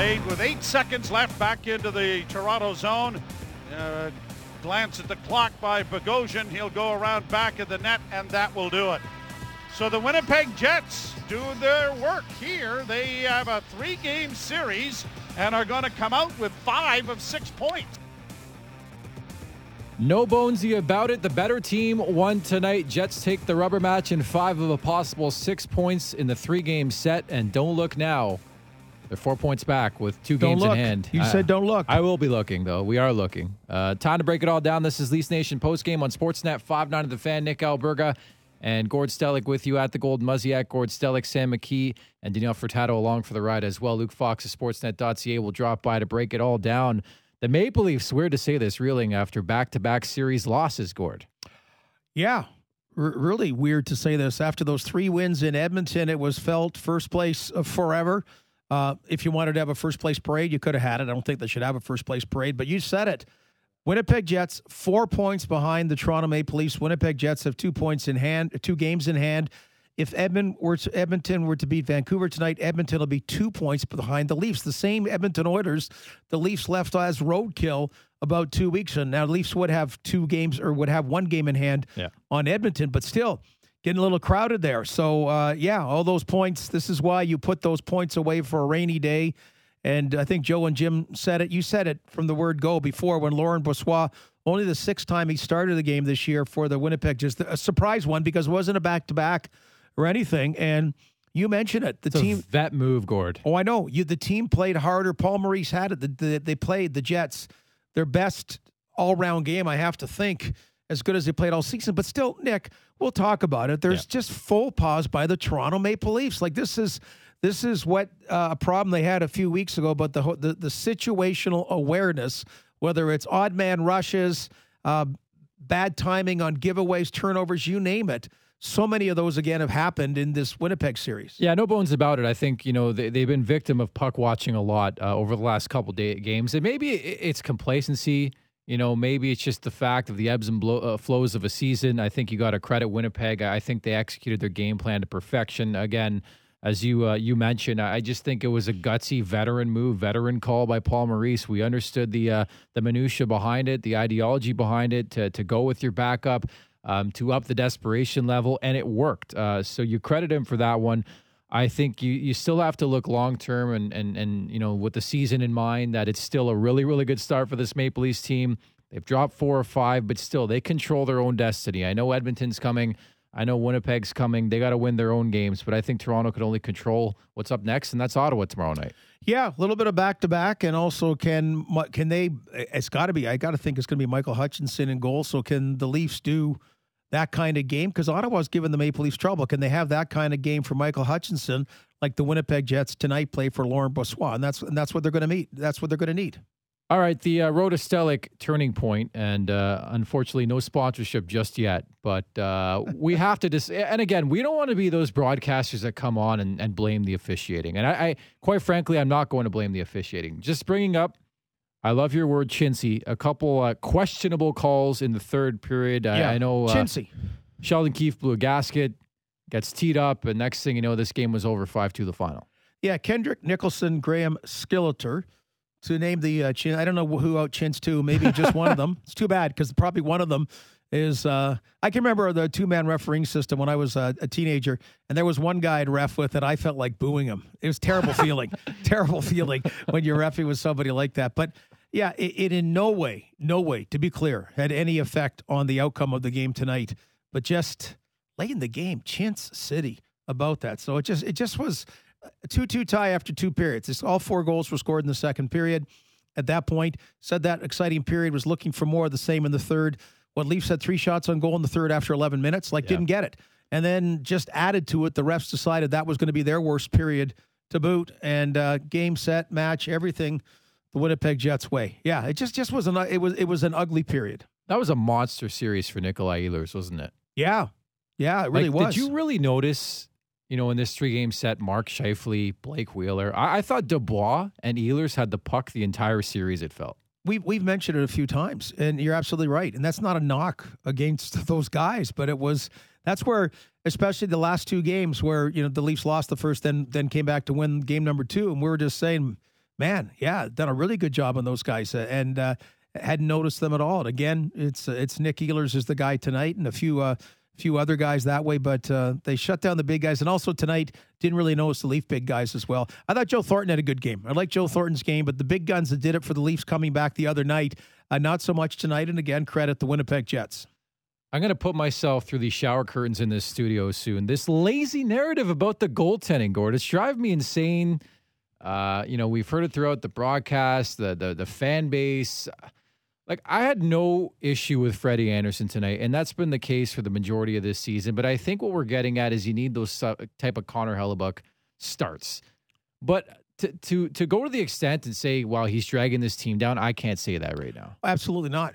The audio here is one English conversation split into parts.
With eight seconds left back into the Toronto zone. Uh, glance at the clock by Bogosian. He'll go around back of the net, and that will do it. So the Winnipeg Jets do their work here. They have a three game series and are going to come out with five of six points. No bonesy about it. The better team won tonight. Jets take the rubber match in five of a possible six points in the three game set. And don't look now. They're four points back with 2 don't games look. in hand. You I, said don't look. I will be looking, though. We are looking. Uh, time to break it all down. This is Leafs Nation postgame on Sportsnet 5 9 of the fan. Nick Alberga and Gord Stellick with you at the Golden Muzziak. Gord Stellick, Sam McKee, and Danielle Furtado along for the ride as well. Luke Fox of Sportsnet.ca will drop by to break it all down. The Maple Leafs, weird to say this, reeling after back to back series losses, Gord. Yeah, R- really weird to say this. After those three wins in Edmonton, it was felt first place forever. Uh, if you wanted to have a first place parade, you could have had it. I don't think they should have a first place parade, but you said it. Winnipeg Jets four points behind the Toronto Maple Leafs. Winnipeg Jets have two points in hand, two games in hand. If Edmond were to, Edmonton were to beat Vancouver tonight, Edmonton will be two points behind the Leafs. The same Edmonton Oilers, the Leafs left as roadkill about two weeks ago. Now, the Leafs would have two games or would have one game in hand Yeah. on Edmonton, but still getting a little crowded there. So, uh, yeah, all those points. This is why you put those points away for a rainy day. And I think Joe and Jim said it. You said it from the word go before when Laurent Brossoit, only the sixth time he started the game this year for the Winnipeg, just a surprise one because it wasn't a back to back or anything. And you mentioned it. The team. that move, Gord. Oh, I know. You the team played harder. Paul Maurice had it. The, the, they played the Jets their best all round game. I have to think as good as they played all season. But still, Nick, we'll talk about it. There's just full pause by the Toronto Maple Leafs. Like this is this is what uh, a problem they had a few weeks ago. But the the, the situational awareness, whether it's odd man rushes, uh, bad timing on giveaways, turnovers, you name it. So many of those again have happened in this Winnipeg series. Yeah, no bones about it. I think you know they, they've been victim of puck watching a lot uh, over the last couple day games, and maybe it's complacency. You know, maybe it's just the fact of the ebbs and blow, uh, flows of a season. I think you got to credit Winnipeg. I think they executed their game plan to perfection. Again, as you uh, you mentioned, I just think it was a gutsy veteran move, veteran call by Paul Maurice. We understood the uh, the minutia behind it, the ideology behind it, to to go with your backup, um, to up the desperation level, and it worked. Uh, so you credit him for that one. I think you, you still have to look long term and, and and you know with the season in mind that it's still a really really good start for this Maple Leafs team. They've dropped four or five, but still they control their own destiny. I know Edmonton's coming. I know Winnipeg's coming. They got to win their own games, but I think Toronto could only control what's up next, and that's Ottawa tomorrow night. Yeah, a little bit of back to back, and also can can they? It's got to be. I got to think it's going to be Michael Hutchinson in goal. So can the Leafs do that kind of game? Because Ottawa's given the Maple Leafs trouble. Can they have that kind of game for Michael Hutchinson, like the Winnipeg Jets tonight play for Laurent Brossoit? And that's and that's what they're going to meet. That's what they're going to need. All right, the uh, Rotostelic turning point, and uh, unfortunately, no sponsorship just yet. But uh, we have to dis- and again, we don't want to be those broadcasters that come on and, and blame the officiating. And I, I, quite frankly, I'm not going to blame the officiating. Just bringing up, I love your word, chintzy. A couple uh, questionable calls in the third period. I, I know uh, chintzy. Sheldon Keefe blew a gasket, gets teed up, and next thing you know, this game was over five to the final. Yeah, Kendrick Nicholson, Graham Skilliter. To name the uh, chin, I don't know who out chins to. Maybe just one of them. It's too bad because probably one of them is. Uh, I can remember the two man refereeing system when I was uh, a teenager, and there was one guy I'd ref with that I felt like booing him. It was terrible feeling, terrible feeling when you're refing with somebody like that. But yeah, it, it in no way, no way, to be clear, had any effect on the outcome of the game tonight. But just late in the game, Chintz City about that. So it just it just was a 2 2 tie after two periods. It's all four goals were scored in the second period. At that point, said that exciting period was looking for more of the same in the third. What Leafs had three shots on goal in the third after 11 minutes, like didn't get it. And then just added to it, the refs decided that was going to be their worst period to boot. And uh, game, set, match, everything the Winnipeg Jets way. Yeah, it just just was an it was it was an ugly period. That was a monster series for Nikolai Ehlers, wasn't it? Yeah, yeah, it really Like, was. Did you really notice, you know, in this three game set, Mark Scheifele, Blake Wheeler? I, I thought Dubois and Ehlers had the puck the entire series, it felt. We've we've mentioned it a few times, and you're absolutely right. And that's not a knock against those guys, but it was that's where, especially the last two games, where you know the Leafs lost the first, then then came back to win game number two, and we were just saying, man, yeah, done a really good job on those guys, uh, and uh, hadn't noticed them at all. And again, it's uh, it's Nick Ehlers is the guy tonight, and a few uh, few other guys that way, but uh, they shut down the big guys. And also tonight, didn't really notice the Leaf big guys as well. I thought Joe Thornton had a good game. I like Joe Thornton's game, but the big guns that did it for the Leafs coming back the other night, uh, not so much tonight. And again, credit the Winnipeg Jets. I'm going to put myself through these shower curtains in this studio soon. This lazy narrative about the goaltending, Gord, it's driving me insane. Uh, you know, we've heard it throughout the broadcast, the the the fan base. Like I had no issue with Freddie Andersen tonight, and that's been the case for the majority of this season. But I think what we're getting at is you need those type of Connor Hellebuyck starts. But to to to go to the extent and say, "Wow, he's dragging this team down," I can't say that right now. Absolutely not,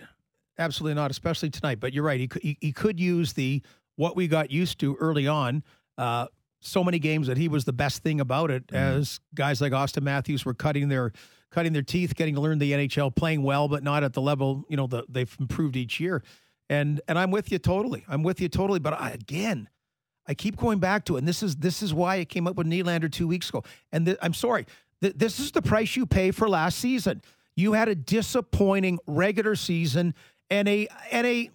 absolutely not, especially tonight. But you're right; he could, he, he could use the what we got used to early on. Uh, so many games that he was the best thing about it, mm-hmm. as guys like Auston Matthews were cutting their cutting their teeth, getting to learn the NHL, playing well, but not at the level you know the, they've improved each year. And and I'm with you totally. I'm with you totally. But I, again, I keep going back to it. And this is this is why it came up with Nylander two weeks ago. And th- I'm sorry, th- this is the price you pay for last season. You had a disappointing regular season and a and a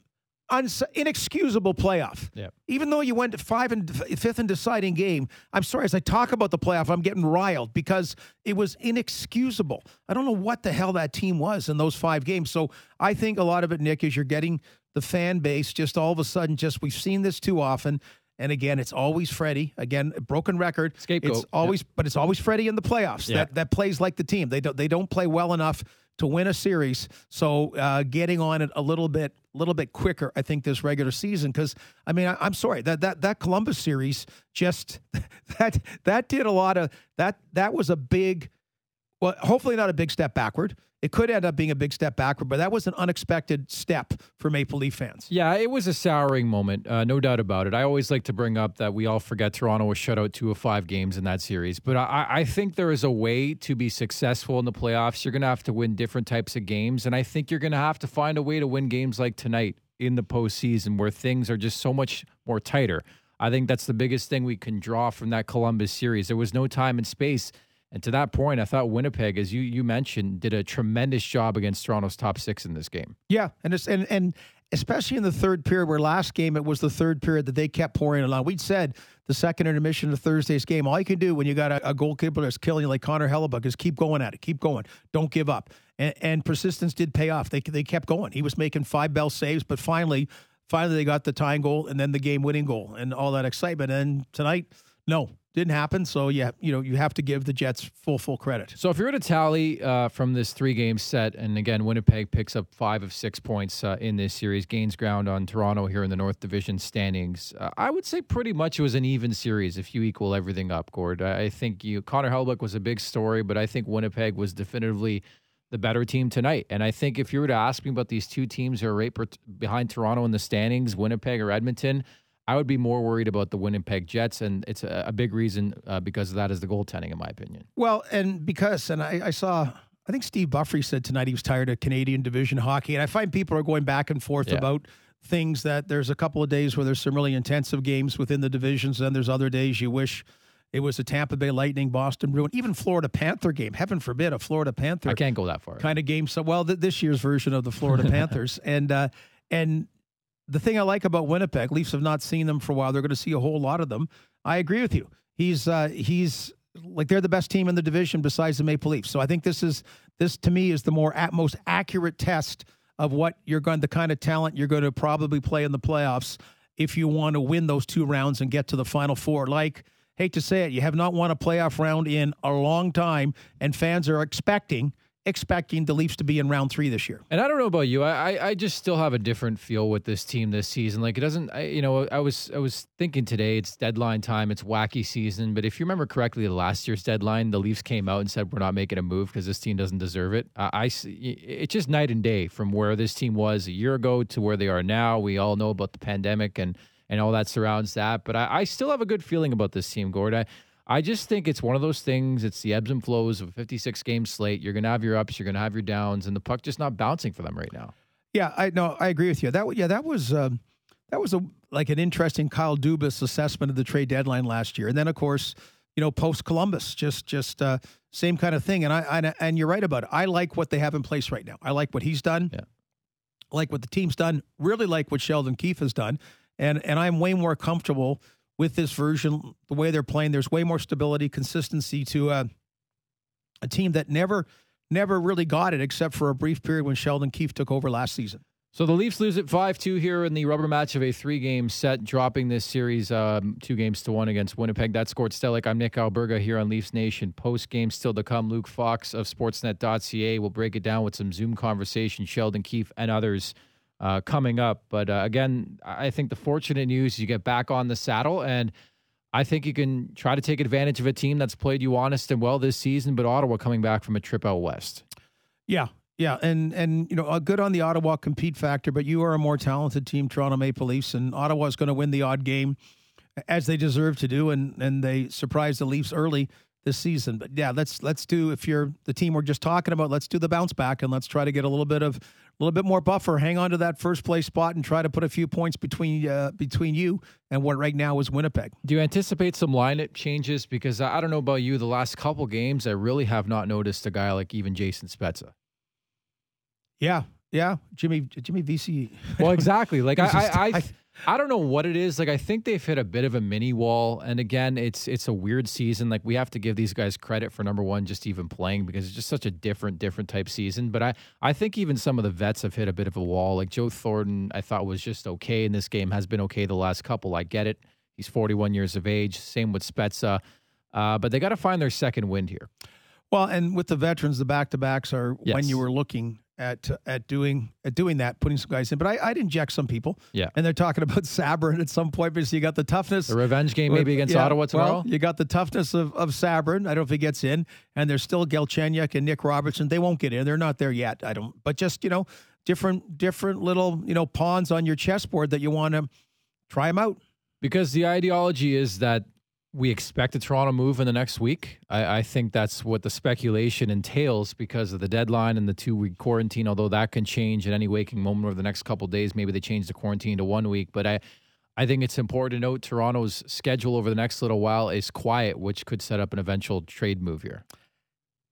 uns- inexcusable playoff. Yeah. Even though you went five and fifth and deciding game, I'm sorry. As I talk about the playoff, I'm getting riled because it was inexcusable. I don't know what the hell that team was in those five games. So I think a lot of it, Nick, is you're getting the fan base just all of a sudden. Just we've seen this too often. And again, it's always Freddie. Again, broken record. Scapegoat. It's always, but it's always Freddie in the playoffs yeah. that that plays like the team. They don't they don't play well enough to win a series. So uh, getting on it a little bit, little bit quicker, I think this regular season. Because I mean, I, am sorry that that that Columbus series just that that did a lot of that. That was a big, well, hopefully not a big step backward. It could end up being a big step backward, but that was an unexpected step for Maple Leaf fans. Yeah, it was a souring moment, uh, no doubt about it. I always like to bring up that we all forget Toronto was shut out two of five games in that series, but I, I think there is a way to be successful in the playoffs. You're going to have to win different types of games, and I think you're going to have to find a way to win games like tonight in the postseason where things are just so much more tighter. I think that's the biggest thing we can draw from that Columbus series. There was no time and space and to that point, I thought Winnipeg, as you you mentioned, did a tremendous job against Toronto's top six in this game. Yeah, and it's and and especially in the third period, where last game it was the third period that they kept pouring it on. We'd said the second intermission of Thursday's game, all you can do when you got a, a goalkeeper that's killing you like Connor Hellebuyck is keep going at it, keep going, don't give up. And, and persistence did pay off. They they kept going. He was making five bell saves, but finally, finally they got the tying goal and then the game winning goal and all that excitement. And tonight, no, didn't happen. So yeah, you know you have to give the Jets full full credit. So if you're to tally uh, from this three game set, and again Winnipeg picks up five of six points uh, in this series, gains ground on Toronto here in the North Division standings. Uh, I would say pretty much it was an even series if you equal everything up. Gord, I think you Connor Hellebuyck was a big story, but I think Winnipeg was definitively the better team tonight. And I think if you were to ask me about these two teams who are right behind Toronto in the standings, Winnipeg or Edmonton. I would be more worried about the Winnipeg Jets, and it's a, a big reason uh, because of that is the goaltending, in my opinion. Well, and because, and I, I saw I think Steve Buffery said tonight he was tired of Canadian division hockey. And I find people are going back and forth yeah. about things that there's a couple of days where there's some really intensive games within the divisions, and there's other days you wish it was a Tampa Bay Lightning, Boston Bruin, even Florida Panther game. Heaven forbid a Florida Panther. I can't go that far. Kind of game. So well, th- this year's version of the Florida Panthers, and uh, and the thing I like about Winnipeg, Leafs have not seen them for a while. They're going to see a whole lot of them. I agree with you. He's uh, he's like they're the best team in the division besides the Maple Leafs. So I think this is this to me is the more at most accurate test of what you're going the kind of talent you're going to probably play in the playoffs if you want to win those two rounds and get to the final four. Like hate to say it, you have not won a playoff round in a long time, and fans are expecting expecting the Leafs to be in round three this year. And I don't know about you, I I just still have a different feel with this team this season. Like it doesn't, I, you know, I was I was thinking today it's deadline time, it's wacky season. But if you remember correctly, the last year's deadline, the Leafs came out and said we're not making a move because this team doesn't deserve it. I, I it's just night and day from where this team was a year ago to where they are now. We all know about the pandemic and and all that surrounds that, but I, I still have a good feeling about this team, Gord. I, I just think it's one of those things. It's the ebbs and flows of a 56 game slate. You're going to have your ups, you're going to have your downs, and the puck just not bouncing for them right now. Yeah, I know. I agree with you. That yeah, that was um, that was a like an interesting Kyle Dubas assessment of the trade deadline last year. And then of course, you you know, post Columbus, just just uh, same kind of thing. And I, I and you're right about it. I like what they have in place right now. I like what he's done. Yeah. I like what the team's done. Really like what Sheldon Keefe has done. And and I'm way more comfortable with this version, the way they're playing. There's way more stability, consistency to uh, a team that never never really got it except for a brief period when Sheldon Keefe took over last season. So the Leafs lose it 5 2 here in the rubber match of a three game set, dropping this series um, two games to one against Winnipeg. That scored Stellick. I'm Nick Alberga here on Leafs Nation. Post game still to come. Luke Fox of Sportsnet.ca will break it down with some Zoom conversation. Sheldon Keefe and others uh, coming up. But uh, again, I think the fortunate news you get back on the saddle and. I think you can try to take advantage of a team that's played you honest and well this season, but Ottawa coming back from a trip out west. Yeah, yeah, and and you know, good on the Ottawa compete factor, but you are a more talented team, Toronto Maple Leafs, and Ottawa is going to win the odd game as they deserve to do, and and they surprised the Leafs early this season. But yeah, let's let's do if you're the team we're just talking about, let's do the bounce back and let's try to get a little bit of little bit more buffer, hang on to that first place spot, and try to put a few points between uh, between you and what right now is Winnipeg. Do you anticipate some lineup changes? Because I don't know about you, the last couple games, I really have not noticed a guy like even Jason Spezza. Yeah, yeah, Jimmy Jimmy Vesey. Well, exactly. Like I, I, I, I don't know what it is. Like I think they've hit a bit of a mini wall. And again, it's it's a weird season. Like we have to give these guys credit for number one, just even playing because it's just such a different, different type season. But I, I think even some of the vets have hit a bit of a wall. Like Joe Thornton, I thought was just okay in this game. Has been okay the last couple. I get it. He's 41 years of age. Same with Spezza. Uh, but they got to find their second wind here. Well, and with the veterans, the back to backs are Yes. when you were looking at at doing at doing that, putting some guys in. But I, I'd inject some people. Yeah. And they're talking about Sabrin at some point because you got the toughness. The revenge game maybe against Yeah, Ottawa tomorrow. Well, you got the toughness of, of Sabrin. I don't know if he gets in. And there's still Galchenyuk and Nick Robertson. They won't get in. They're not there yet. I don't. But just you know, different different little you know pawns on your chessboard that you want to try them out. Because the ideology is that we expect a Toronto move in the next week. I, I think that's what the speculation entails because of the deadline and the two week quarantine, although that can change at any waking moment over the next couple of days. Maybe they change the quarantine to one week. But I, I think it's important to note Toronto's schedule over the next little while is quiet, which could set up an eventual trade move here.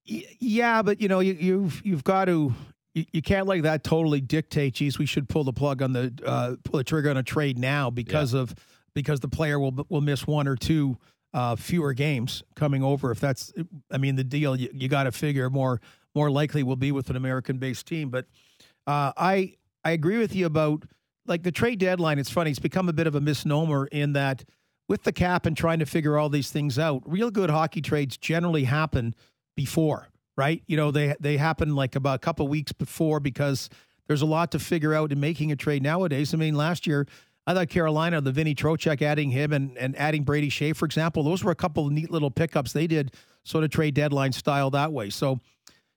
Yeah, but you know, you, you've you've got to. You, you can't like that totally dictate. Geez, we should pull the plug on the uh, pull the trigger on a trade now because of because the player will will miss one or two uh, fewer games coming over. If that's, I mean, the deal you, you got to figure more more likely will be with an American based team. But uh, I I agree with you about like the trade deadline. It's funny; it's become a bit of a misnomer in that with the cap and trying to figure all these things out. Real good hockey trades generally happen before, right? You know, they they happen like about a couple weeks before because there's a lot to figure out in making a trade nowadays. I mean, last year I thought Carolina, the Vinny Trocheck adding him and, and adding Brady Skjei, for example, those were a couple of neat little pickups they did sort of trade deadline style that way. So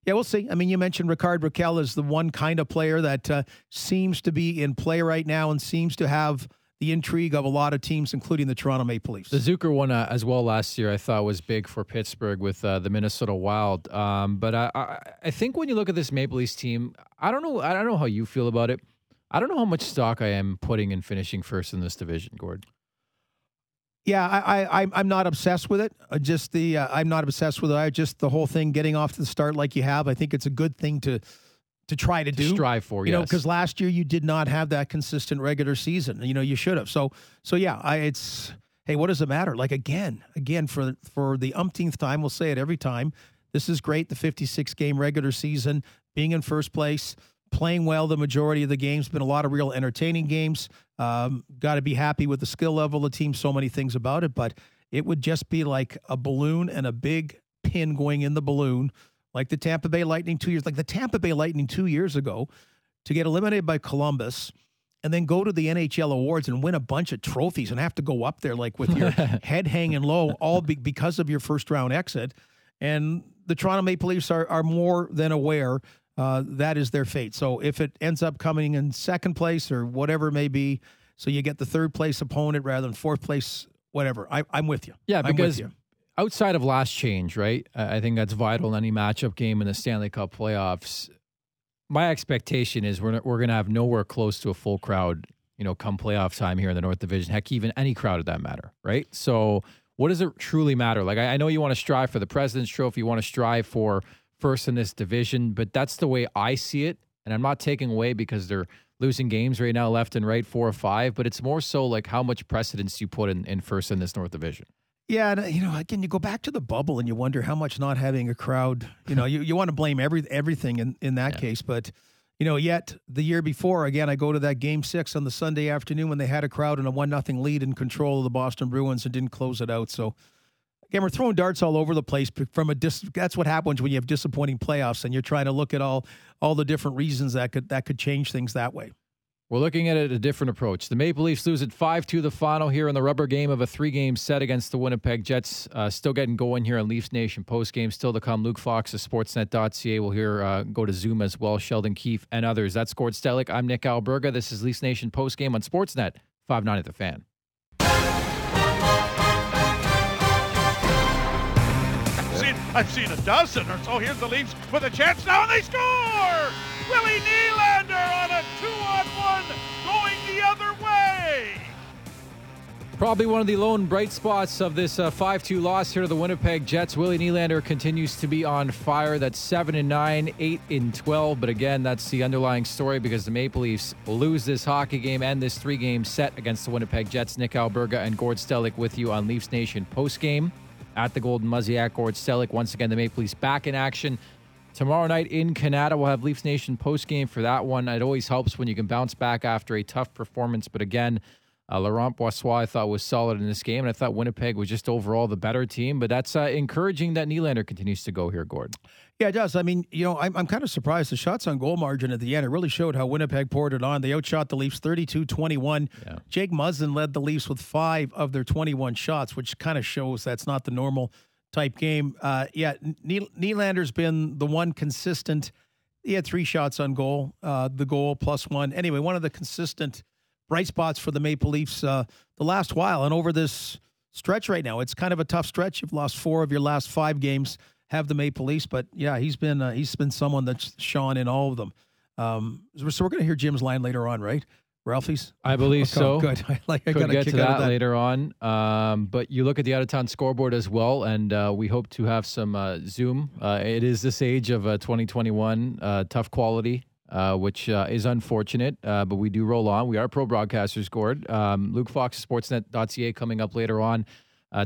yeah, we'll see. I mean, you mentioned Rickard Rakell is the one kind of player that uh, seems to be in play right now and seems to have the intrigue of a lot of teams, including the Toronto Maple Leafs. The Zucker one uh, as well last year, I thought was big for Pittsburgh with uh, the Minnesota Wild. Um, but I, I, I think when you look at this Maple Leafs team, I don't know. I don't know how you feel about it. I don't know how much stock I am putting in finishing first in this division, Gord. Yeah, I, I, I'm- I'm not obsessed with it. Just the, uh, I'm not obsessed with it. I just the whole thing getting off to the start like you have. I think it's a good thing to, to try to, do. Strive for, you know, because last year you did not have that consistent regular season. You know, you should have. So, so yeah, I, it's hey, what does it matter? Like again, again for for the umpteenth time, we'll say it every time. This is great. The 56 game regular season, being in first place, playing well the majority of the games. Been a lot of real entertaining games. Um, Got to be happy with the skill level of the team. So many things about it, but it would just be like a balloon and a big pin going in the balloon, like the Tampa Bay Lightning two years, like the Tampa Bay Lightning two years ago, to get eliminated by Columbus. And then go to the NHL awards and win a bunch of trophies and have to go up there like with your head hanging low, all be- because of your first round exit. And the Toronto Maple Leafs are, are more than aware uh, that is their fate. So if it ends up coming in second place or whatever it may be, so you get the third place opponent rather than fourth place, whatever. I, I'm with you. Yeah, because you. outside of last change, right? I I think that's vital in any matchup game in the Stanley Cup playoffs. My expectation is we're we're going to have nowhere close to a full crowd, you know, come playoff time here in the North Division. Heck, even any crowd of that matter, right? So what does it truly matter? Like, I, I know you want to strive for the President's Trophy, you want to strive for first in this division, but that's the way I see it. And I'm not taking away because they're losing games right now, left and right, four or five, but it's more so like how much precedence you put in, in first in this North Division. Yeah, and uh, you know, again, you go back to the bubble and you wonder how much not having a crowd. You know, you, you want to blame every everything in in that yeah. case, but you know, yet the year before, again, I go to that game six on the Sunday afternoon when they had a crowd and a one nothing lead in control of the Boston Bruins and didn't close it out. So again, we're throwing darts all over the place from a dis- that's what happens when you have disappointing playoffs and you're trying to look at all all the different reasons that could that could change things that way. We're looking at it a different approach. The Maple Leafs lose at 5 2 the final here in the rubber game of a three game set against the Winnipeg Jets. Uh, still getting going here on Leafs Nation post game. Still to come. Luke Fox of Sportsnet.ca will hear uh, go to Zoom as well. Sheldon Keefe and others. That's Gord Stellick. I'm Nick Alberga. This is Leafs Nation post game on Sportsnet 5 9 at the fan. I've seen, a dozen or so. Here's the Leafs with a chance now, and they score! Willie Nylander on a two-on-one going the other way. Probably one of the lone bright spots of this uh, 5 2 loss here to the Winnipeg Jets. Willie Nylander continues to be on fire. That's 7 and 9, 8 and 12. But again, that's the underlying story because the Maple Leafs lose this hockey game and this three game set against the Winnipeg Jets. Nick Alberga and Gord Stellick with you on Leafs Nation post game at the Golden Muzzy at Gord Stellick. Once again, the Maple Leafs back in action Tomorrow night in Canada, we'll have Leafs Nation post game for that one. It always helps when you can bounce back after a tough performance. But again, uh, Laurent Brossoit, I thought, was solid in this game, and I thought Winnipeg was just overall the better team. But that's uh, encouraging that Nylander continues to go here, Gord. Yeah, it does. I mean, you know, I'm, I'm kind of surprised the shots on goal margin at the end. It really showed how Winnipeg poured it on. They outshot the Leafs 32 21. Yeah. Jake Muzzin led the Leafs with five of their 21 shots, which kind of shows that's not the normal type game. Uh, yeah, Nylander's been the one consistent. He had three shots on goal, uh, the goal plus one. Anyway, one of the consistent bright spots for the Maple Leafs uh, the last while. And over this stretch right now, it's kind of a tough stretch. You've lost four of your last five games, have the Maple Leafs, but yeah, he's been uh, he's been someone that's shone in all of them. Um, so we're going to hear Jim's line later on, right? Ralphie's? I believe okay, so. Good. like, I Could get to that, that, later on. Um, but you look at the out of town scoreboard as well, and uh, we hope to have some uh, Zoom. Uh, it is this age of uh, 2021, uh, tough quality, uh, which is unfortunate, but we do roll on. We are pro broadcasters, Gord. Um, Luke Fox, Sportsnet.ca, coming up later on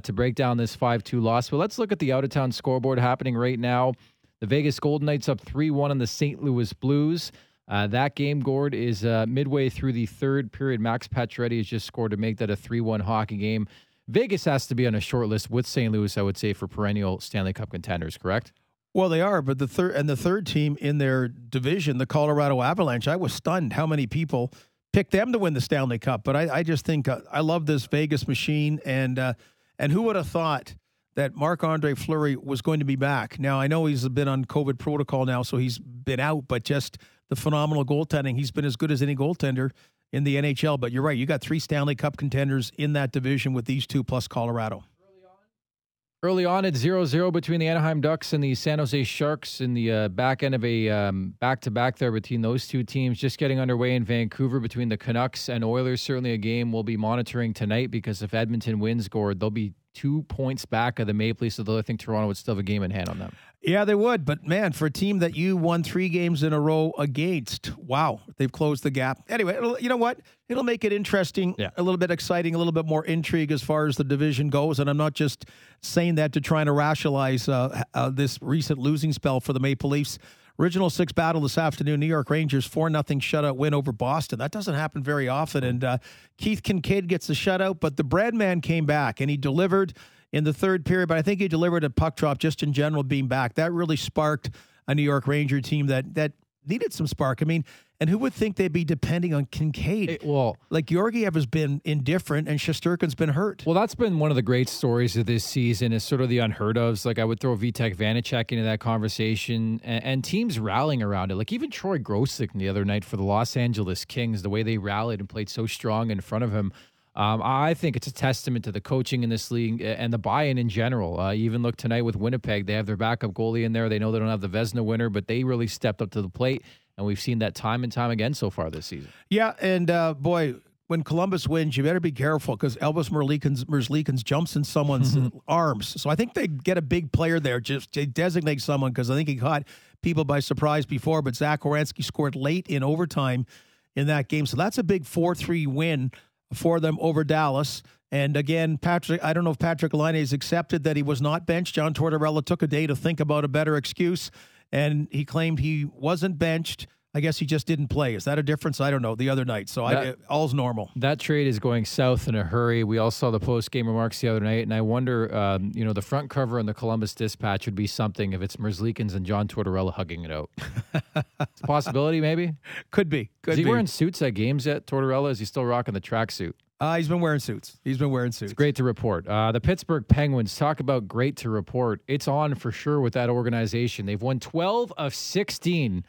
to break down this 5 2 loss. But let's look at the out of town scoreboard happening right now. The Vegas Golden Knights up 3 1 on the St. Louis Blues. Uh, that game, Gord, is uh, midway through the third period. Max Pacioretty has just scored to make that a 3 1 hockey game. Vegas has to be on a short list with St. Louis, I would say, for perennial Stanley Cup contenders, correct? Well, they are, but the third and the third team in their division, the Colorado Avalanche, I was stunned how many people picked them to win the Stanley Cup. But I, I just think uh, I love this Vegas machine, and uh, and who would have thought that Marc Andre Fleury was going to be back? Now I know he's been on COVID protocol now, so he's been out, but just the phenomenal goaltending. He's been as good as any goaltender in the NHL. But you're right. You got three Stanley Cup contenders in that division with these two plus Colorado. Early on, it's 0 0 between the Anaheim Ducks and the San Jose Sharks in the uh, back end of a back to back there between those two teams. Just getting underway in Vancouver between the Canucks and Oilers. Certainly a game we'll be monitoring tonight because if Edmonton wins, Gord, they'll be two points back of the Maple Leafs, although I think Toronto would still have a game in hand on them. Yeah, they would. But man, for a team that you won three games in a row against, wow, they've closed the gap. Anyway, you know what? It'll make it interesting, yeah. a little bit exciting, a little bit more intrigue as far as the division goes. And I'm not just saying that to try and rationalize uh, uh, this recent losing spell for the Maple Leafs. Original six battle this afternoon. New York Rangers four nothing shutout win over Boston. That doesn't happen very often. And uh, Keith Kinkaid gets the shutout, but the bread man came back and he delivered in the third period, but I think he delivered a puck drop just in general being back. That really sparked a New York Ranger team that that needed some spark. I mean, and who would think they'd be depending on Kinkaid? It, well, like Georgiev has been indifferent and Shesterkin's been hurt. Well, that's been one of the great stories of this season is sort of the unheard ofs. Like I would throw Vitek Vanecek into that conversation and, and, teams rallying around it. Like even Troy Grosenick the other night for the Los Angeles Kings, the way they rallied and played so strong in front of him. Um, I think it's a testament to the coaching in this league and the buy-in in general. Uh, even look tonight with Winnipeg; they have their backup goalie in there. They know they don't have the Vezina winner, but they really stepped up to the plate, and we've seen that time and time again so far this season. Yeah, and uh, boy, when Columbus wins, you better be careful because Elvis Merzlikins jumps in someone's arms. So I think they get a big player there, just to designate someone because I think he caught people by surprise before. But Zach Werenski scored late in overtime in that game. So that's a big 4 3 win for them over Dallas. And again, Patrick, I don't know if Patrick Laine has accepted that he was not benched. John Tortorella took a day to think about a better excuse, and he claimed he wasn't benched. I guess he just didn't play. Is that a difference? I don't know. The other night, so that, I, all's normal. That trade is going south in a hurry. We all saw the post game remarks the other night, and I wonder, um, you know, the front cover on the Columbus Dispatch would be something if it's Merzlikins and John Tortorella hugging it out. it's a possibility, maybe. Could be. Could is he be. wearing suits at games yet? Tortorella is he still rocking the tracksuit? Uh, he's been wearing suits. He's been wearing suits. It's great to report. Uh, the Pittsburgh Penguins talk about great to report. It's on for sure with that organization. They've won 12 of 16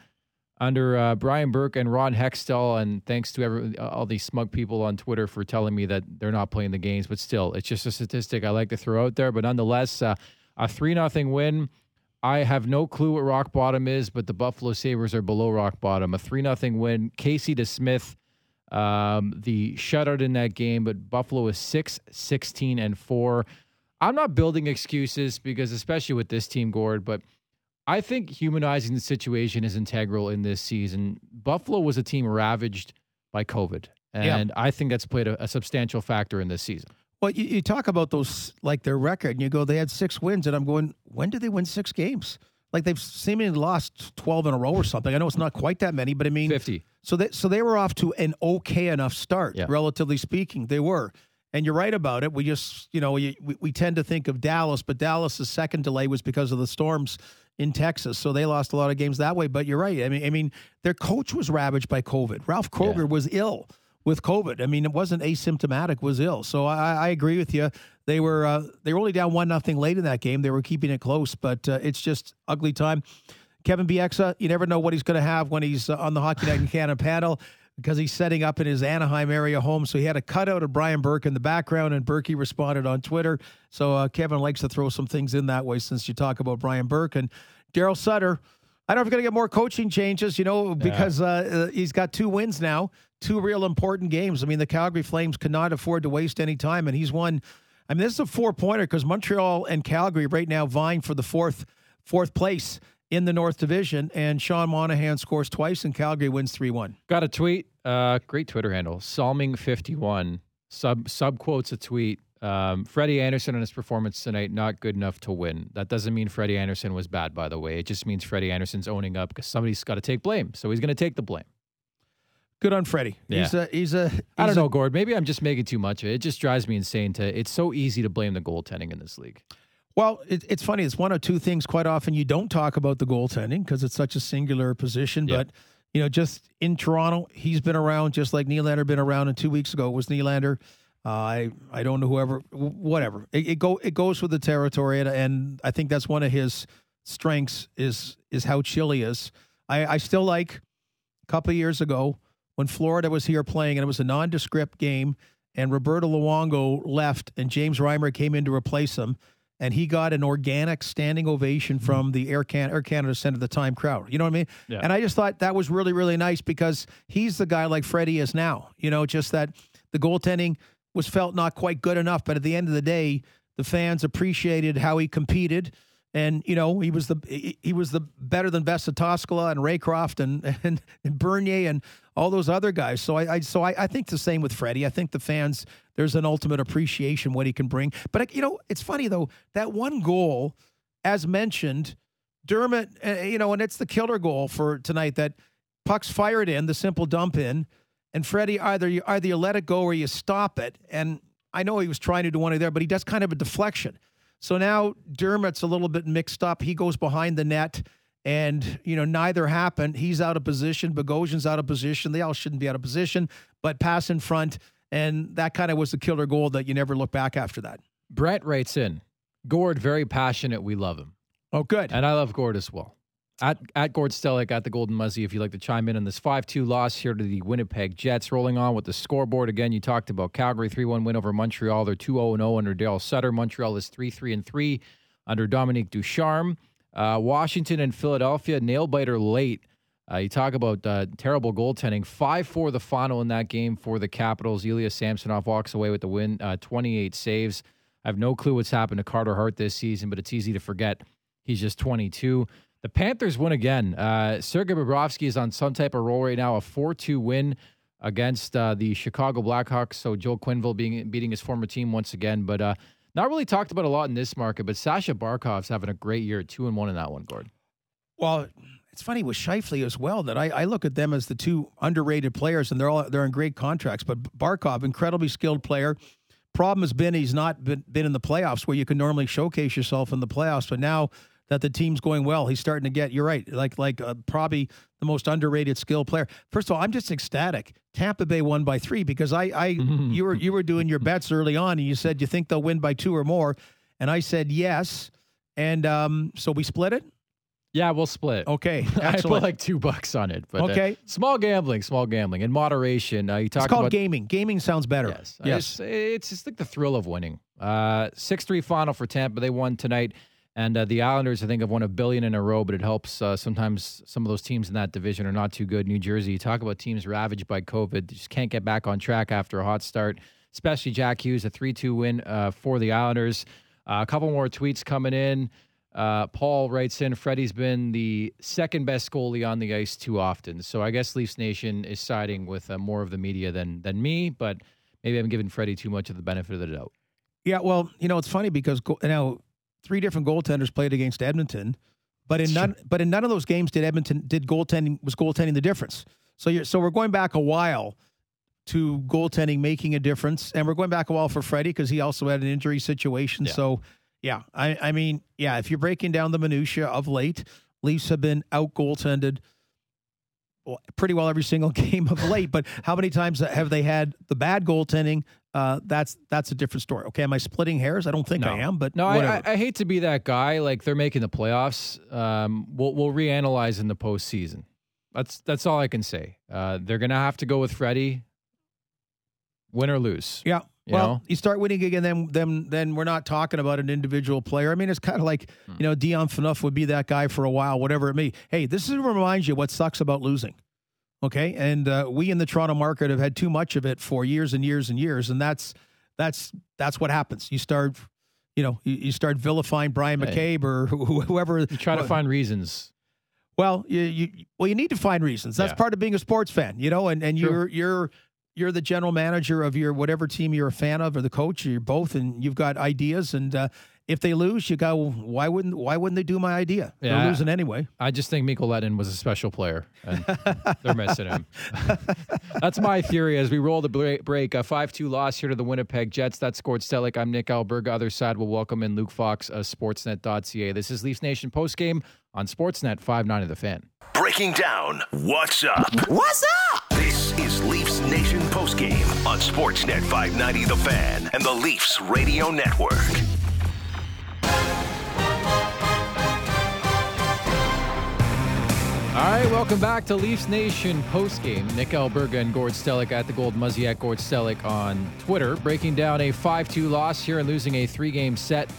under uh, Brian Burke and Ron Hextall. And thanks to every, all these smug people on Twitter for telling me that they're not playing the games. But still, it's just a statistic I like to throw out there. But nonetheless, uh, a 3 nothing win. I have no clue what rock bottom is, but the Buffalo Sabres are below rock bottom. A 3 nothing win. Casey DeSmith, um, the shutout in that game, but Buffalo is 6 16 and 4. I'm not building excuses because, especially with this team, Gord, but I think humanizing the situation is integral in this season. Buffalo was a team ravaged by COVID, and yeah. I think that's played a, a, substantial factor in this season. Well, you, you, talk about those like their record, and you go, they had six wins, and I'm going, when did they win six games? Like they've seemingly lost twelve in a row or something. I know it's not quite that many, but I mean fifty. So they so they were off to an okay enough start, yeah. relatively speaking. They were. And you're right about it. We just, you know, we, we tend to think of Dallas, but Dallas's second delay was because of the storms in Texas, so they lost a lot of games that way. But you're right. I mean, I mean, their coach was ravaged by COVID. Ralph Krueger yeah. was ill with COVID. I mean, it wasn't asymptomatic; was ill. So I, I agree with you. They were uh, they were only down one nothing late in that game. They were keeping it close, but uh, it's just ugly time. Kevin Bieksa, you never know what he's going to have when he's uh, on the Hockey Night in Canada panel because he's setting up in his Anaheim area home. So he had a cutout of Brian Burke in the background, and Berkey responded on Twitter. So uh, Kevin likes to throw some things in that way since you talk about Brian Burke and Daryl Sutter. I don't know if we're going to get more coaching changes, you know, because yeah. uh, he's got two wins now, two real important games. I mean, the Calgary Flames cannot afford to waste any time, and he's won. I mean, this is a four pointer because Montreal and Calgary right now vying for the fourth fourth place in the North Division, and Sean Monahan scores twice, and Calgary wins three one. Got a tweet, uh, great Twitter handle, Salming fifty one. Sub sub quotes a tweet. Um, Freddie Andersen and his performance tonight not good enough to win. That doesn't mean Freddie Andersen was bad, by the way. It just means Freddie Andersen's owning up because somebody's got to take blame. So he's going to take the blame. Good on Freddie. Yeah. He's a he's a. He's I don't know, Gord. Maybe I'm just making too much of it. It just drives me insane. To it's so easy to blame the goaltending in this league. Well, it, it's funny. It's one of two things. Quite often, you don't talk about the goaltending because it's such a singular position. Yep. But you know, just in Toronto, he's been around just like Nylander been around. And two weeks ago, it was Nylander. Uh, I I don't know whoever, whatever. It, it, go it goes with the territory, and, and I think that's one of his strengths is is how chill he is. I, I still like a couple of years ago when Florida was here playing, and it was a nondescript game, and Roberto Luongo left, and James Reimer came in to replace him and he got an organic standing ovation from mm-hmm. the Air, Can- Air Canada Center at the time crowd. You know what I mean? Yeah. And I just thought that was really, really nice because he's the guy like Freddie is now. You know, just that the goaltending was felt not quite good enough, but at the end of the day, the fans appreciated how he competed. And you know he was the he was the better than best of and Raycroft and, and and Bernier and all those other guys. So I, I so I, I think the same with Freddie. I think the fans there's an ultimate appreciation what he can bring. But you know, it's funny though that one goal, as mentioned, Dermott uh, you know, and it's the killer goal for tonight that pucks fired in the simple dump in, and Freddie either you either you let it go or you stop it. And I know he was trying to do one of there, but he does kind of a deflection. So now Dermott's a little bit mixed up. He goes behind the net and, you know, neither happened. He's out of position. Bogosian's out of position. They all shouldn't be out of position, but pass in front. And that kind of was the killer goal that you never look back after that. Brett writes in Gord, very passionate. We love him. Oh, good. And I love Gord as well. At, at Gord Stellick at the Golden Muzzy, if you'd like to chime in on this 5 2 loss here to the Winnipeg Jets. Rolling on with the scoreboard again, you talked about Calgary 3 1 win over Montreal. They're 2 0 0 under Daryl Sutter. Montreal is 3 3 3 under Dominique Ducharme. Uh, Washington and Philadelphia, nail biter late. Uh, you talk about uh, terrible goaltending. 5 4 the final in that game for the Capitals. Ilya Samsonov walks away with the win, uh, 28 saves. I have no clue what's happened to Carter Hart this season, but it's easy to forget he's just 22. The Panthers win again. Uh, Sergei Bobrovsky is on some type of roll right now, a 4 2 win against uh, the Chicago Blackhawks. So Joel Quenneville being beating his former team once again, but uh, not really talked about a lot in this market. But Sasha Barkov's having a great year, two and one in that one, Gord. Well, it's funny with Scheifele as well that I, I, look at them as the two underrated players, and they're all they're in great contracts. But Barkov, incredibly skilled player. Problem has been he's not been, been in the playoffs where you can normally showcase yourself in the playoffs. But now that the team's going well. He's starting to get. You're right. Like like uh, probably the most underrated skill player. First of all, I'm just ecstatic. Tampa Bay won by three because I I you were you were doing your bets early on and you said you think they'll win by two or more, and I said yes, and um, so we split it. Yeah, we'll split. Okay, I put like two bucks on it. But, uh, okay, uh, small gambling, small gambling in moderation. Uh, you talk it's called about gaming. Gaming sounds better. Yes, yes. It's, it's just like the thrill of winning. Uh, six three final for Tampa. They won tonight. And uh, the Islanders, I think, have won a billion in a row, but it helps. Uh, sometimes some of those teams in that division are not too good. New Jersey, you talk about teams ravaged by COVID, just can't get back on track after a hot start, especially Jack Hughes, a 3 2 win uh, for the Islanders. Uh, a couple more tweets coming in. Uh, Paul writes in Freddie's been the second best goalie on the ice too often. So I guess Leafs Nation is siding with uh, more of the media than, than me, but maybe I'm giving Freddie too much of the benefit of the doubt. Yeah, well, you know, it's funny because you know three different goaltenders played against Edmonton, but in none but in none of those games did Edmonton did goaltending was goaltending the difference. So you're so we're going back a while to goaltending making a difference, and we're going back a while for Freddie because he also had an injury situation. Yeah. So yeah, I I mean yeah, if you're breaking down the minutia of late, Leafs have been out goaltended pretty well every single game of late. But how many times have they had the bad goaltending? Uh, that's that's a different story. Okay, am I splitting hairs? I don't think no. I am, but no, I, I, hate to be that guy. Like they're making the playoffs. Um, we'll we'll reanalyze in the postseason. That's that's all I can say. Uh, they're gonna have to go with Freddie, win or lose. Yeah. You well, know? you start winning again, then then then we're not talking about an individual player. I mean, it's kind of like hmm. you know Dion Phaneuf would be that guy for a while, whatever it may. Hey, this is reminds you what sucks about losing. Okay, and uh, we in the Toronto market have had too much of it for years and years and years, and that's that's that's what happens. You start, you know, you, you start vilifying Bryan McCabe or whoever. You try to find reasons. Well, you, you well you need to find reasons. That's yeah. part of being a sports fan, you know, and and you're you're you're the general manager of your whatever team you're a fan of or the coach or you're both and you've got ideas and uh, if they lose, you go, why wouldn't why wouldn't they do my idea? Yeah, they're losing anyway. I just think Mikko Lehtonen was a special player, and they're missing him. That's my theory as we roll the break. A 5 2 loss here to the Winnipeg Jets. That scored Stellick. I'm Nick Alberga. Other side will welcome in Luke Fox of Sportsnet.ca. This is Leafs Nation postgame on Sportsnet 5-9 of the fan. Breaking down what's up. What's up? This is Leafs Nation postgame on Sportsnet 590 The Fan and the Leafs Radio Network. All right, welcome back to Leafs Nation postgame. Nick Alberga and Gord Stellick at the Gold Muzzy at Gord Stellick on Twitter, breaking down a 5 2 loss here and losing a three game set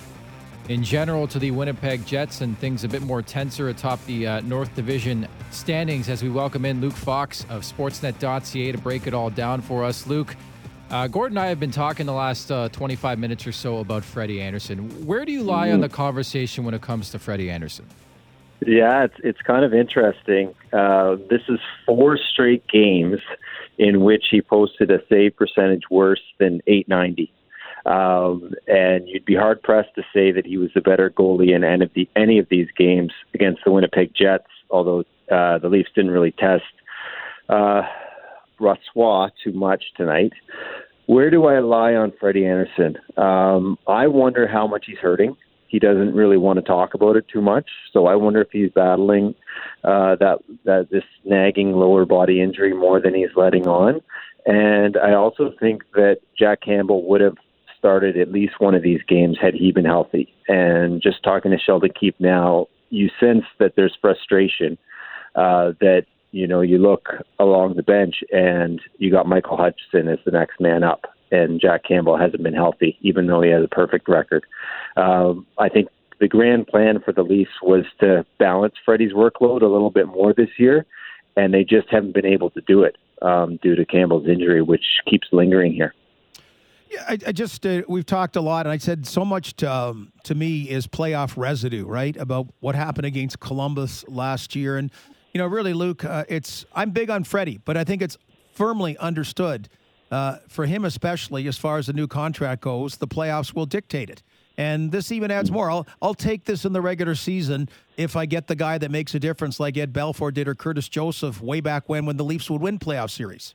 in general to the Winnipeg Jets and things a bit more tenser atop the uh, North Division standings as we welcome in Luke Fox of Sportsnet.ca to break it all down for us. Luke, uh, Gordon and I have been talking the last uh, 25 minutes or so about Freddie Andersen. Where do you lie on the conversation when it comes to Freddie Andersen? Yeah, it's it's kind of interesting. Uh, this is four straight games in which he posted a save percentage worse than 890. Um, and you'd be hard pressed to say that he was the better goalie in any of, the, any of these games against the Winnipeg Jets, although uh, the Leafs didn't really test uh, Brossoit too much tonight. Where do I lie on Freddie Andersen? Um, I wonder how much he's hurting he doesn't really want to talk about it too much. So I wonder if he's battling uh, that that this nagging lower body injury more than he's letting on. And I also think that Jack Campbell would have started at least one of these games had he been healthy. And just talking to Sheldon Keefe now, you sense that there's frustration. Uh, that you know you look along the bench and you got Michael Hutchinson as the next man up, and Jack Campbell hasn't been healthy, even though he has a perfect record. Um, I think the grand plan for the Leafs was to balance Freddie's workload a little bit more this year and they just haven't been able to do it um, due to Campbell's injury, which keeps lingering here. Yeah, I, I just uh, we've talked a lot, and I said so much to um, to me is playoff residue, right? About what happened against Columbus last year, and you know, really, Luke, uh, it's I'm big on Freddie, but I think it's firmly understood uh, for him, especially as far as the new contract goes, the playoffs will dictate it. And this even adds more. I'll I'll take this in the regular season if I get the guy that makes a difference, like Ed Belfour did or Curtis Joseph way back when, when the Leafs would win playoff series.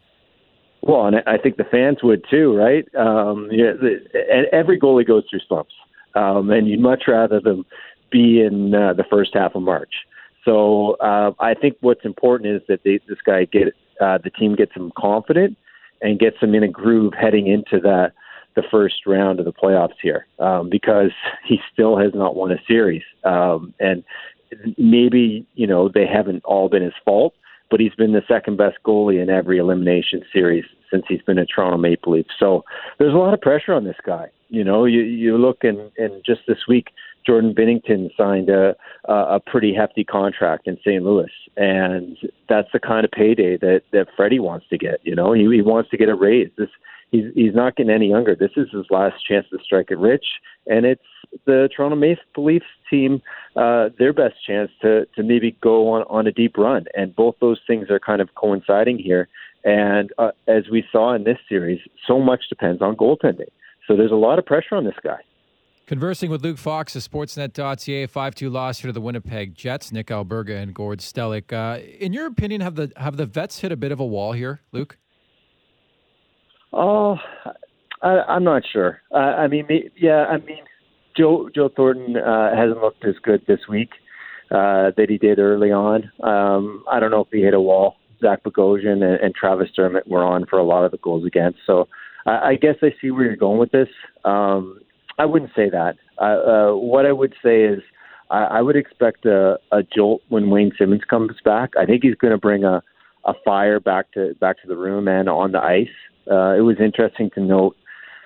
Well, and I think the fans would too, right? Um, yeah, the, and every goalie goes through slumps, um, and you'd much rather them be in uh, the first half of March. So uh, I think what's important is that they, this guy get uh, the team gets him confident and gets him in a groove heading into that the first round of the playoffs here um, because he still has not won a series, um, and maybe you know they haven't all been his fault, but he's been the second best goalie in every elimination series since he's been a Toronto Maple Leaf. So there's a lot of pressure on this guy. You know, you you look and and just this week, Jordan Binnington signed a a pretty hefty contract in St. Louis, and that's the kind of payday that that Freddie wants to get. You know, he he wants to get a raise. This he's he's not getting any younger. This is his last chance to strike it rich, and it's the Toronto Maple Leafs team uh, their best chance to to maybe go on on a deep run. And both those things are kind of coinciding here. And uh, as we saw in this series, so much depends on goaltending. So there's a lot of pressure on this guy. Conversing with Luke Fox of Sportsnet.ca, 5-2 loss here to the Winnipeg Jets, Nick Alberga and Gord Stellick. Uh, in your opinion, have the have the vets hit a bit of a wall here, Luke? Oh, I, I'm not sure. Uh, I mean, yeah, I mean, Joe Joe Thornton uh, hasn't looked as good this week uh, that he did early on. Um, I don't know if he hit a wall. Zach Bogosian and, and Travis Dermott were on for a lot of the goals against. So I, I guess I see where you're going with this. Um, I wouldn't say that. Uh, uh, what I would say is I, I would expect a, a jolt when Wayne Simmonds comes back. I think he's going to bring a, a fire back to back to the room and on the ice. Uh, it was interesting to note.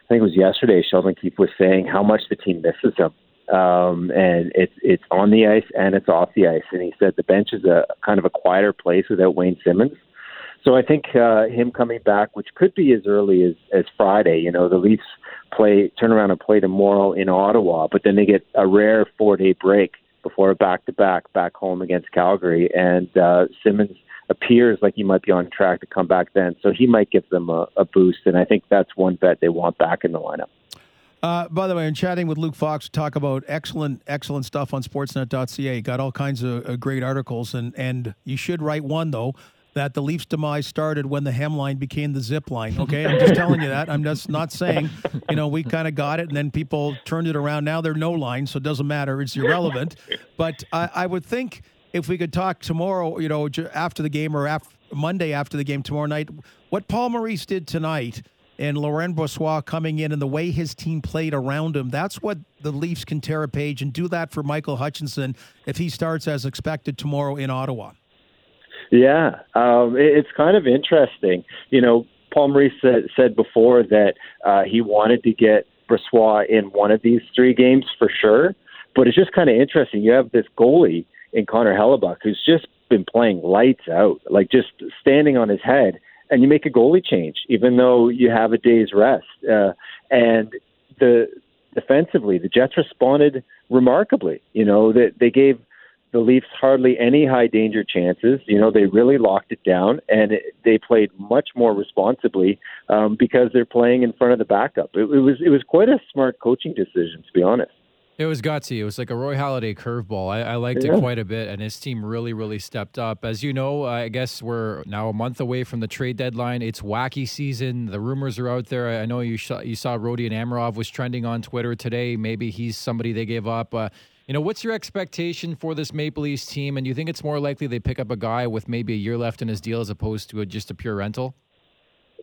I think it was yesterday. Sheldon Keefe was saying how much the team misses him, um, and it's it's on the ice and it's off the ice. And he said the bench is a kind of a quieter place without Wayne Simmonds. So I think uh, him coming back, which could be as early as as Friday. You know, the Leafs play turn around and play tomorrow in Ottawa, but then they get a rare four day break before a back to back back home against Calgary, and uh, Simmonds appears like he might be on track to come back then. So he might give them a, a boost, and I think that's one bet they want back in the lineup. Uh, by the way, I'm chatting with Luke Fox, to talk about excellent, excellent stuff on Sportsnet.ca. Got all kinds of uh, great articles, and and you should write one though that the Leafs' demise started when the hemline became the zip line. Okay, I'm just telling you that. I'm just not saying, you know, we kind of got it, and then people turned it around. Now they're no line, so it doesn't matter. It's irrelevant. But I, I would think if we could talk tomorrow, you know, after the game or after, Monday after the game tomorrow night, what Paul Maurice did tonight and Laurent Brossoit coming in and the way his team played around him, that's what the Leafs can tear a page and do that for Michael Hutchinson if he starts as expected tomorrow in Ottawa. Yeah, um, it's kind of interesting. You know, Paul Maurice said, said before that uh, he wanted to get Brossoit in one of these three games for sure, but it's just kind of interesting. You have this goalie – in Connor Hellebuyck, who's just been playing lights out, like just standing on his head, and you make a goalie change, even though you have a day's rest. Uh, and the defensively, the Jets responded remarkably. You know that they, they gave the Leafs hardly any high danger chances. You know, they really locked it down and it, they played much more responsibly um, because they're playing in front of the backup. It, it was it was quite a smart coaching decision, to be honest. It was gutsy. It was like a Roy Halladay curveball. I, I liked yeah. it quite a bit, and his team really, really stepped up. As you know, I guess we're now a month away from the trade deadline. It's wacky season. The rumors are out there. I know you saw, you saw Rodion Amirov was trending on Twitter today. Maybe he's somebody they gave up. Uh, you know, what's your expectation for this Maple Leafs team? And do you think it's more likely they pick up a guy with maybe a year left in his deal as opposed to a, just a pure rental?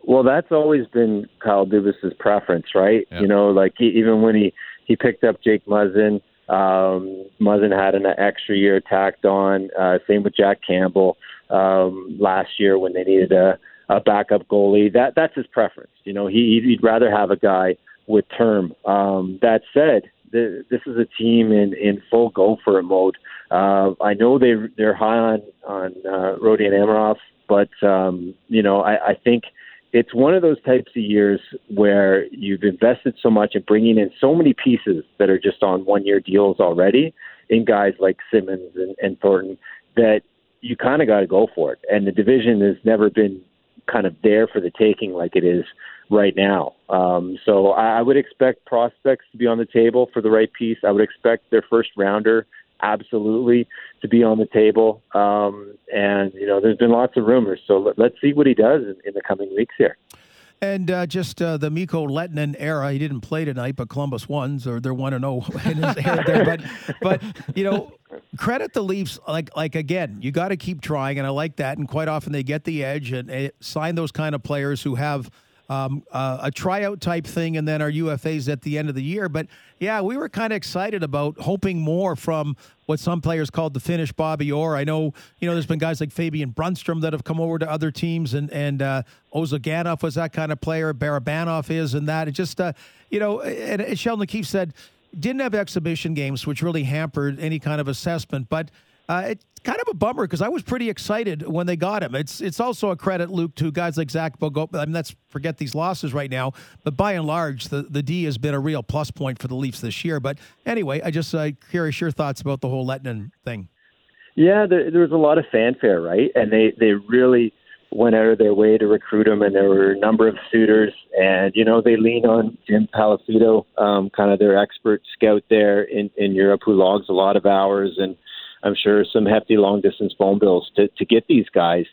Well, that's always been Kyle Dubas's preference, right? Yep. You know, like he, even when he he picked up Jake Muzzin. Um, Muzzin had an extra year tacked on. Uh, same with Jack Campbell um, last year when they needed a, a backup goalie. That that's his preference. You know, he he'd rather have a guy with term. Um, that said, the, this is a team in, in full go for it mode. Uh, I know they they're high on on uh, Rodion Amirov, but um, you know I, I think it's one of those types of years where you've invested so much in bringing in so many pieces that are just on one year deals already in guys like Simmonds and, and Thornton that you kind of got to go for it. And the division has never been kind of there for the taking like it is right now. Um, so I, I would expect prospects to be on the table for the right piece. I would expect their first rounder absolutely to be on the table. Um, and you know, there's been lots of rumors, so let, us see what he does in, in the coming weeks here. And uh, just uh, the Mikko Lehtonen era. He didn't play tonight, but Columbus won, so they're one and zero oh in his there. But, but you know, credit the Leafs. Like, like again, you got to keep trying, and I like that. And quite often they get the edge and, and sign those kind of players who have um, uh, a tryout type thing, and then our UFAs at the end of the year. But yeah, we were kind of excited about hoping more from what some players called the Finnish Bobby Orr. I know, you know, there's been guys like Fabian Brunnstrom that have come over to other teams, and and uh, Ozhiganov was that kind of player. Barabanov is, and that it just, uh, you know, and, and Sheldon Keefe said didn't have exhibition games, which really hampered any kind of assessment, but. Uh, it's kind of a bummer because I was pretty excited when they got him. It's it's also a credit, Luke, to guys like Zach Bogo. I mean, let's forget these losses right now. But by and large, the, the D has been a real plus point for the Leafs this year. But anyway, I just uh, curious your thoughts about the whole Lehtonen thing. Yeah, there, there was a lot of fanfare, right? And they they really went out of their way to recruit him, and there were a number of suitors. And you know, they lean on Jim Paliafito, um, kind of their expert scout there in in Europe, who logs a lot of hours and I'm sure some hefty long distance phone bills to, to get these guys.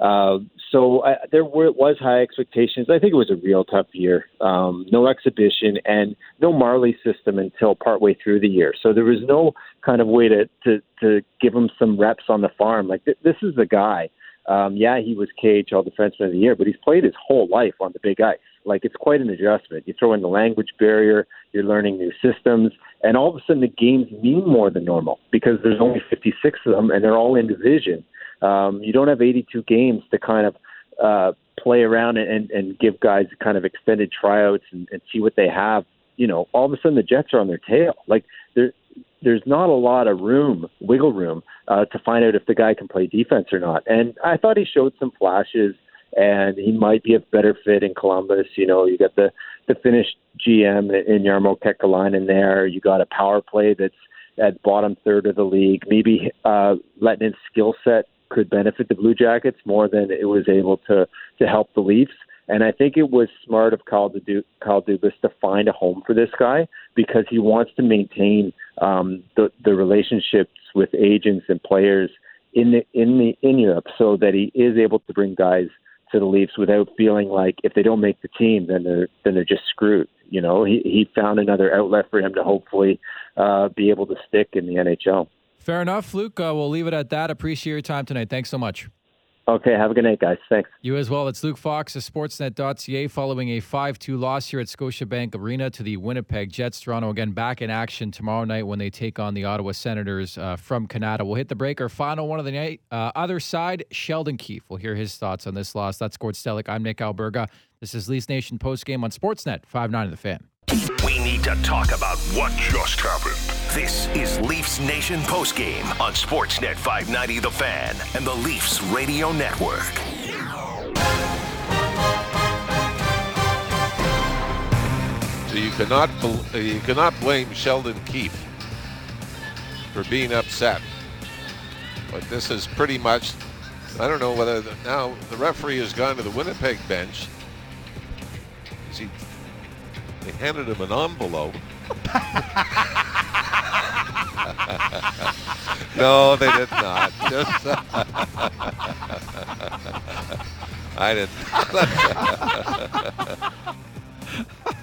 Uh, so I, there were, was high expectations. I think it was a real tough year. Um, no exhibition and no Marley system until partway through the year. So there was no kind of way to to, to give him some reps on the farm. Like th- this is the guy. Um, yeah, he was KHL Defenseman of the Year, but he's played his whole life on the big ice. Like it's quite an adjustment. You throw in the language barrier, you're learning new systems, and all of a sudden the games mean more than normal because there's only 56 of them and they're all in division. Um, you don't have 82 games to kind of uh, play around and, and give guys kind of extended tryouts and, and see what they have. You know, all of a sudden the Jets are on their tail. Like there, there's not a lot of room, wiggle room, uh, to find out if the guy can play defense or not. And I thought he showed some flashes and he might be a better fit in Columbus. You know, you got the the Finnish GM in Jarmo Kekalainen there. You got a power play that's at bottom third of the league. Maybe uh, Lehtonen's skill set could benefit the Blue Jackets more than it was able to to help the Leafs. And I think it was smart of Kyle, Dubas, Kyle Dubas to find a home for this guy because he wants to maintain um, the the relationships with agents and players in the in the in Europe so that he is able to bring guys to the Leafs without feeling like if they don't make the team, then they're then they're just screwed. You know, he he found another outlet for him to hopefully uh, be able to stick in the NHL. Fair enough, Luke. Uh, we'll leave it at that. Appreciate your time tonight. Thanks so much. Okay, have a good night, guys. Thanks. You as well. It's Luke Fox of Sportsnet.ca following a 5 2 loss here at Scotiabank Arena to the Winnipeg Jets. Toronto again back in action tomorrow night when they take on the Ottawa Senators uh, from Canada. We'll hit the break. Our final one of the night. Uh, other side, Sheldon Keefe. We'll hear his thoughts on this loss. That's Gord Stellick. I'm Nick Alberga. This is Leafs Nation postgame on Sportsnet 5 9 of the fan. We need to talk about what just happened. This is Leafs Nation postgame on Sportsnet 590 The Fan and the Leafs Radio Network. So you cannot you cannot blame Sheldon Keefe for being upset. But this is pretty much I don't know whether the, now the referee has gone to the Winnipeg bench. Is he they handed him an envelope. no, they did not. Just I didn't.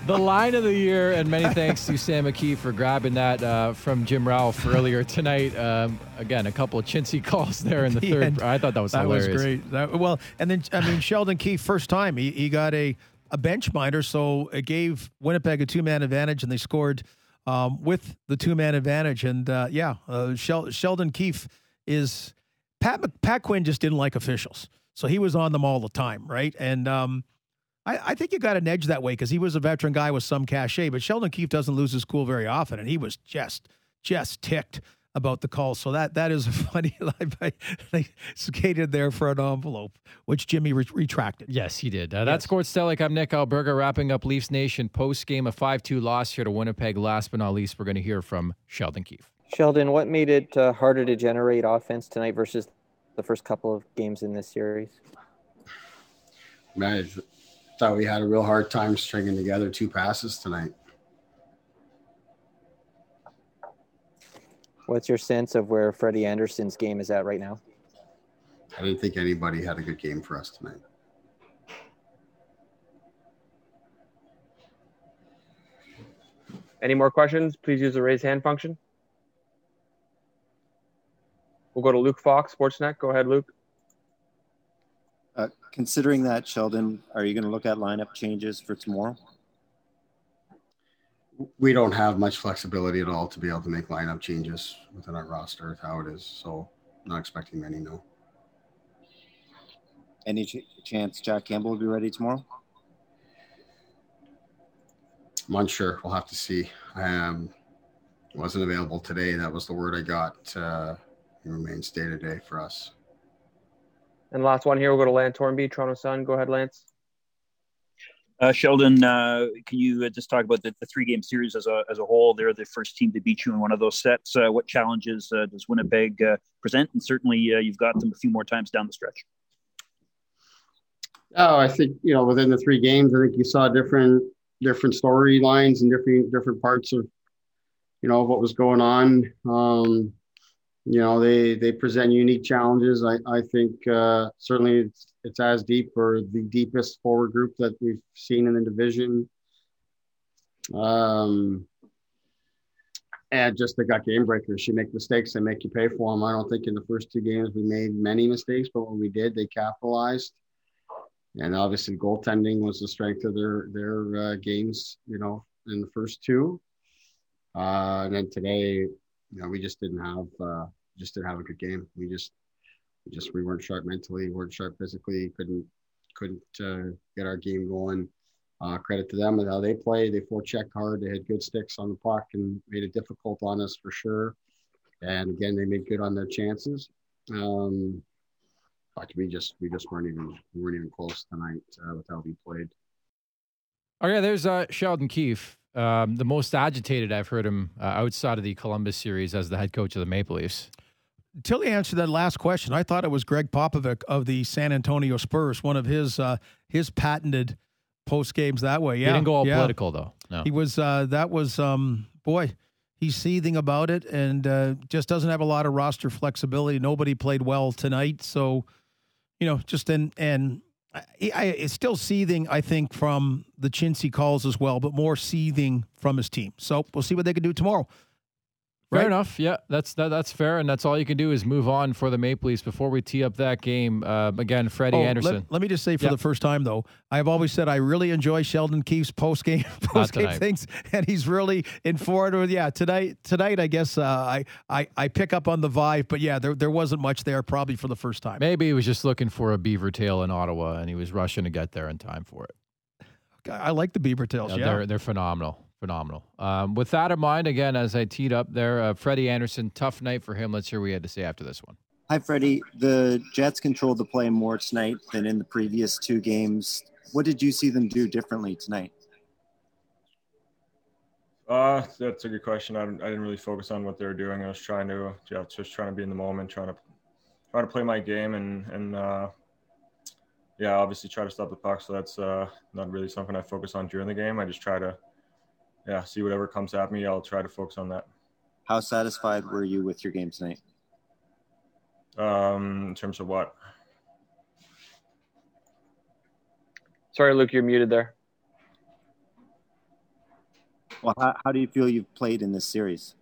the line of the year, and many thanks to Sam McKee for grabbing that uh, from Jim Ralph earlier tonight. Um, again, a couple of chintzy calls there in the third. I thought that was that hilarious. was great. That, well, and then I mean Sheldon Keefe, first time he, he got a a bench minder, so it gave Winnipeg a two man advantage, and they scored um, with the two man advantage. And uh, yeah, uh, Shel- Sheldon Keefe is Pat Pat Quinn just didn't like officials, so he was on them all the time, right? And um, I, I think you got an edge that way because he was a veteran guy with some cachet. But Sheldon Keefe doesn't lose his cool very often, and he was just just ticked about the call. So that that is a funny. line. They skated there for an envelope, which Jimmy re- retracted. Yes, he did. Uh, that's yes. Gord Stellick. I'm Nick Alberga, wrapping up Leafs Nation post game a five two loss here to Winnipeg. Last but not least, we're going to hear from Sheldon Keefe. Sheldon, what made it uh, harder to generate offense tonight versus the first couple of games in this series? Man, I thought we had a real hard time stringing together two passes tonight. What's your sense of where Freddie Andersen's game is at right now? I didn't think anybody had a good game for us tonight. Any more questions? Please use the raise hand function. We'll go to Luke Fox, Sportsnet. Go ahead, Luke. Uh, considering that, Sheldon, are you going to look at lineup changes for tomorrow? We don't have much flexibility at all to be able to make lineup changes within our roster with how it is. So not expecting many, no. Any ch- chance Jack Campbell will be ready tomorrow? I'm unsure. We'll have to see. I um, wasn't available today. That was the word I got. Uh, he remains day to day for us. And last one here, we'll go to Lance Hornby, Toronto Sun. Go ahead, Lance. Uh, Sheldon, uh, can you uh, just talk about the, the, three game series as a, as a whole? They're the first team to beat you in one of those sets. Uh, what challenges uh, does Winnipeg uh, present? And certainly you've got them a few more times down the stretch. Oh, I think, you know, within the three games, I think you saw different different storylines and different different parts of, you know, what was going on. Um, you know they they present unique challenges. I I think uh, certainly it's it's as deep or the deepest forward group that we've seen in the division. Um, and just they got game breakers. You make mistakes, they make you pay for them. I don't think in the first two games we made many mistakes, but when we did, they capitalized. And obviously, goaltending was the strength of their their uh, games. You know, in the first two, uh, and then today, you know, we just didn't have uh, just didn't have a good game. We just we just we weren't sharp mentally, weren't sharp physically, couldn't couldn't uh, get our game going. Uh, credit to them and how they played. They forechecked hard. They had good sticks on the puck and made it difficult on us for sure. And again, they made good on their chances. Um, but we just we just weren't even we weren't even close tonight uh, with how we played. Oh yeah, there's uh, Sheldon Keefe, um, the most agitated I've heard him uh, outside of the Columbus series as the head coach of the Maple Leafs. Tilly answered that last question. I thought it was Gregg Popovich of the San Antonio Spurs, one of his uh, his patented post games that way. Yeah, he didn't go all yeah. political though. No, he was. Uh, that was um, boy. He's seething about it and uh, just doesn't have a lot of roster flexibility. Nobody played well tonight, so you know, just and and I, I, it's still seething. I think from the Chintzy calls as well, but more seething from his team. So we'll see what they can do tomorrow. Fair right? enough. Yeah, that's that, that's fair, and that's all you can do is move on for the Maple Leafs before we tee up that game. Uh, again, Freddie oh, Andersen. Let, let, me just say, for the first time though, I've always said I really enjoy Sheldon Keefe's post game post game things, and he's really informed. With yeah, tonight tonight I guess uh, I, I I pick up on the vibe, but yeah, there there wasn't much there probably for the first time. Maybe he was just looking for a beaver tail in Ottawa, and he was rushing to get there in time for it. I like the beaver tails. Yeah, yeah. they're they're phenomenal phenomenal. Um, with that in mind, again, as I teed up there, uh, Freddie Andersen, tough night for him. Let's hear what he had to say after this one. Hi, Freddie. The Jets controlled the play more tonight than in the previous two games. What did you see them do differently tonight? Uh, that's a good question. I, I didn't really focus on what they were doing. I was trying to, yeah, just trying to be in the moment, trying to, try to play my game, and and uh, yeah, obviously try to stop the puck. So that's uh, not really something I focus on during the game. I just try to yeah, see whatever comes at me. I'll try to focus on that. How satisfied were you with your game tonight? Um, in terms of what? Sorry, Luke, you're muted there. Well, how, how do you feel you've played in this series?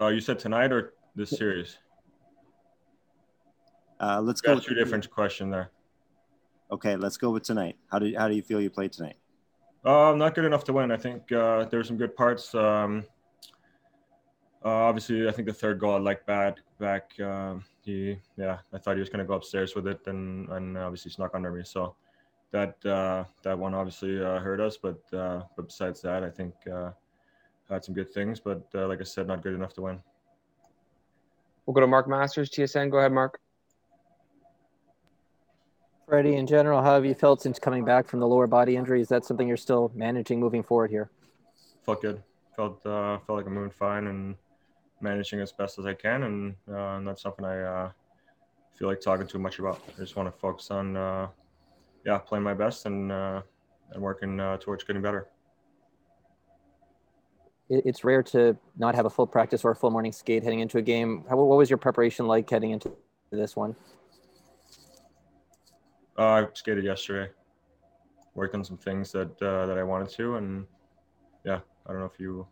Uh, you said tonight or this series? Uh, let's go. That's two different question there. Okay, let's go with tonight. How do how do you feel you played tonight? Uh, not good enough to win. I think uh, there were some good parts. Um, uh, obviously, I think the third goal I like bad back. Uh, he, yeah, I thought he was going to go upstairs with it, and and obviously snuck under me. So, that uh, that one obviously uh, hurt us, but uh, but besides that, I think had some good things. But like I said, not good enough to win. We'll go to Mark Masters, TSN. Go ahead, Mark. Freddie, in general, how have you felt since coming back from the lower body injury? Is that something you're still managing moving forward here? Felt good. Felt uh, felt like I'm moving fine and managing as best as I can, and, uh, and that's something I uh, feel like talking too much about. I just want to focus on uh, yeah playing my best and uh, and working uh, towards getting better. It's rare to not have a full practice or a full morning skate heading into a game. How, what was your preparation like heading into this one? Uh, I skated yesterday, worked on some things that uh, that I wanted to, and yeah, I don't know if you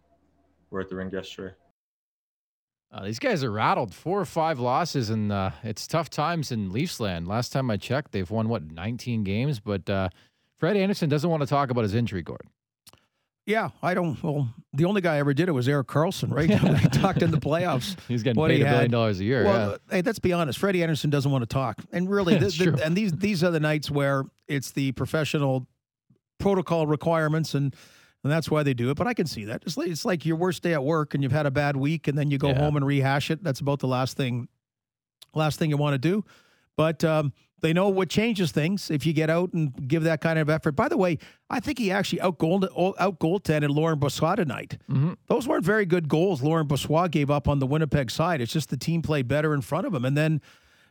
were at the rink yesterday. Uh, these guys are rattled. Four or five losses, and uh, it's tough times in Leafs land. Last time I checked, they've won what 19 games. But uh, Fred Andersen doesn't want to talk about his injury, Gord. Yeah, I don't. Well, the only guy I ever did it was Erik Karlsson, right? I talked in the playoffs. He's getting paid he a billion dollars a year. Well, yeah. hey, let's be honest. Freddie Andersen doesn't want to talk, and really, the, the- and these these are the nights where it's the professional protocol requirements, and and that's why they do it. But I can see that. It's like, it's like your worst day at work, and you've had a bad week, and then you go Yeah. home and rehash it. That's about the last thing, last thing you want to do. But um, they know what changes things if you get out and give that kind of effort. By the way, I think he actually out goal out goaltended Laurent Brossoit tonight. Those weren't very good goals Laurent Brossoit gave up on the Winnipeg side. It's just the team played better in front of him. And then,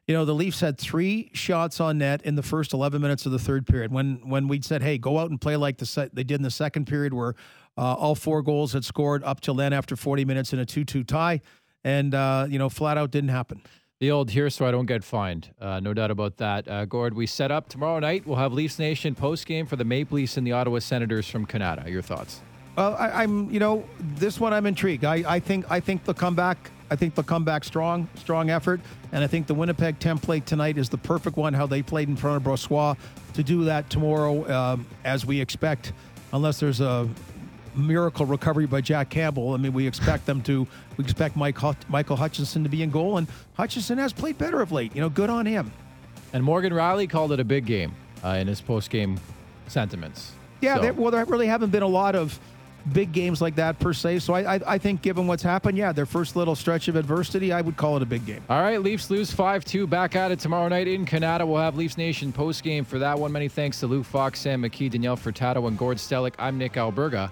you know, the Leafs had three shots on net in the first 11 minutes of the third period. When when we said, hey, go out and play like the set they did in the second period, where uh, all four goals had scored up till then after 40 minutes in a 2 2 tie. And, uh, you know, flat out didn't happen. The old here so I don't get fined. Uh, no doubt about that. Uh, Gord, we set up tomorrow night. We'll have Leafs Nation post game for the Maple Leafs and the Ottawa Senators from Canada. Your thoughts? Well, I, I'm, you know, this one I'm intrigued. I, I think, I think they'll come back. I think they'll come back strong, strong effort, and I think the Winnipeg template tonight is the perfect one. How they played in front of Brossoit to do that tomorrow, um, as we expect, unless there's a miracle recovery by Jack Campbell. I mean, we expect them to. We expect Mike Michael Hutchinson to be in goal, and Hutchinson has played better of late. You know, good on him. And Morgan Rielly called it a big game uh, in his post game sentiments. Yeah, So- there, well, there really haven't been a lot of big games like that per se. So I, I, I think, given what's happened, yeah, their first little stretch of adversity, I would call it a big game. All right, Leafs lose 5 2. Back at it tomorrow night in Canada. We'll have Leafs Nation post game for that one. Many thanks to Lou Fox, Sam McKee, Danielle Furtado, and Gord Stellick. I'm Nick Alberga.